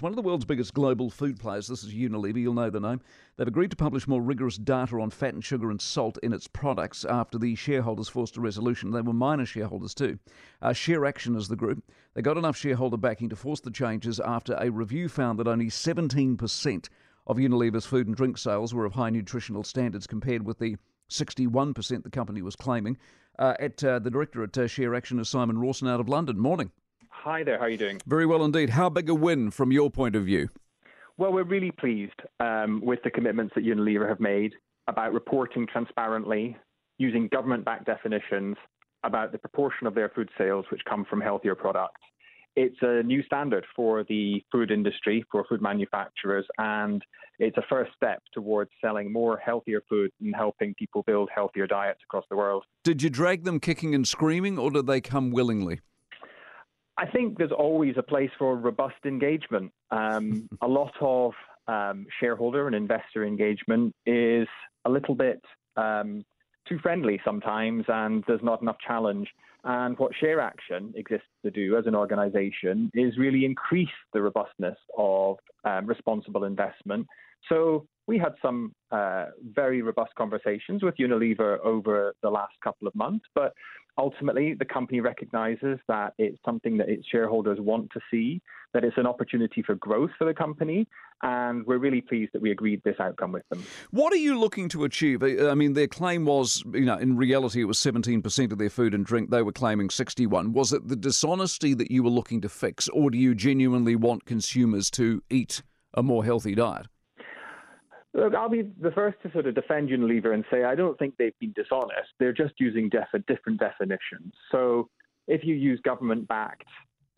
One of the world's biggest global food players. This is Unilever, you'll know the name. They've agreed to publish more rigorous data on fat and sugar and salt in its products after the shareholders forced a resolution. They were minor shareholders too. Uh, ShareAction is the group. They got enough shareholder backing to force the changes after a review found that only 17% of Unilever's food and drink sales were of high nutritional standards compared with the 61% the company was claiming. Uh, at uh, the director at uh, ShareAction is Simon Rawson out of London. Morning. Hi there, how are you doing? Very well indeed. How big a win from your point of view? Well, we're really pleased um, with the commitments that Unilever have made about reporting transparently, using government backed definitions about the proportion of their food sales which come from healthier products. It's a new standard for the food industry, for food manufacturers, and it's a first step towards selling more healthier food and helping people build healthier diets across the world. Did you drag them kicking and screaming, or did they come willingly? I think there's always a place for robust engagement. Um, a lot of um, shareholder and investor engagement is a little bit um, too friendly sometimes, and there's not enough challenge. And what ShareAction exists to do as an organization is really increase the robustness of um, responsible investment. So we had some uh, very robust conversations with Unilever over the last couple of months, but ultimately the company recognizes that it's something that its shareholders want to see, that it's an opportunity for growth for the company, and we're really pleased that we agreed this outcome with them. What are you looking to achieve? I mean, their claim was, you know, in reality it was 17% of their food and drink. They were claiming 61. Was it the dishonesty that you were looking to fix, or do you genuinely want consumers to eat a more healthy diet? Look, I'll be the first to sort of defend Unilever and say I don't think they've been dishonest. They're just using def- different definitions. So if you use government backed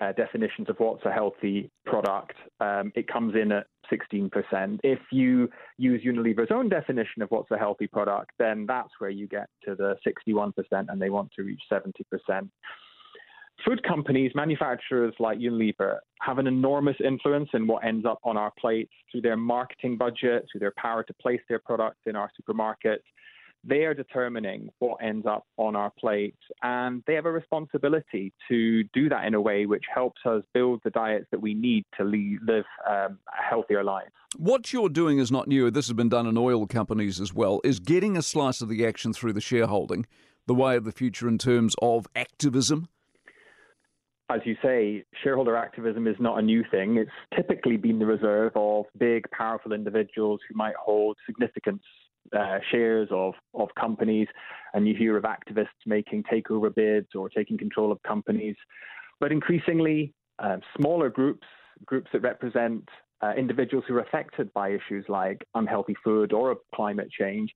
uh, definitions of what's a healthy product, um, it comes in at 16%. If you use Unilever's own definition of what's a healthy product, then that's where you get to the 61%, and they want to reach 70%. Food companies, manufacturers like Unilever, have an enormous influence in what ends up on our plates through their marketing budget, through their power to place their products in our supermarkets. They are determining what ends up on our plates, and they have a responsibility to do that in a way which helps us build the diets that we need to live um, a healthier life. What you're doing is not new. This has been done in oil companies as well. Is getting a slice of the action through the shareholding the way of the future in terms of activism? As you say, shareholder activism is not a new thing. It's typically been the reserve of big, powerful individuals who might hold significant uh, shares of, of companies, and you hear of activists making takeover bids or taking control of companies. But increasingly, uh, smaller groups, groups that represent uh, individuals who are affected by issues like unhealthy food or climate change,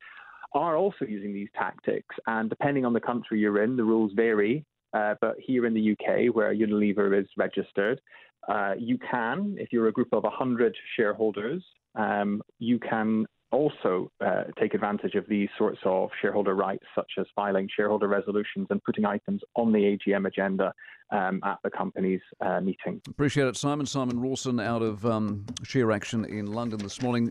are also using these tactics. And depending on the country you're in, the rules vary. Uh, but here in the UK, where Unilever is registered, uh, you can, if you're a group of 100 shareholders, um, you can also uh, take advantage of these sorts of shareholder rights, such as filing shareholder resolutions and putting items on the AGM agenda um, at the company's uh, meeting. Appreciate it, Simon. Simon Rawson out of um, ShareAction in London this morning.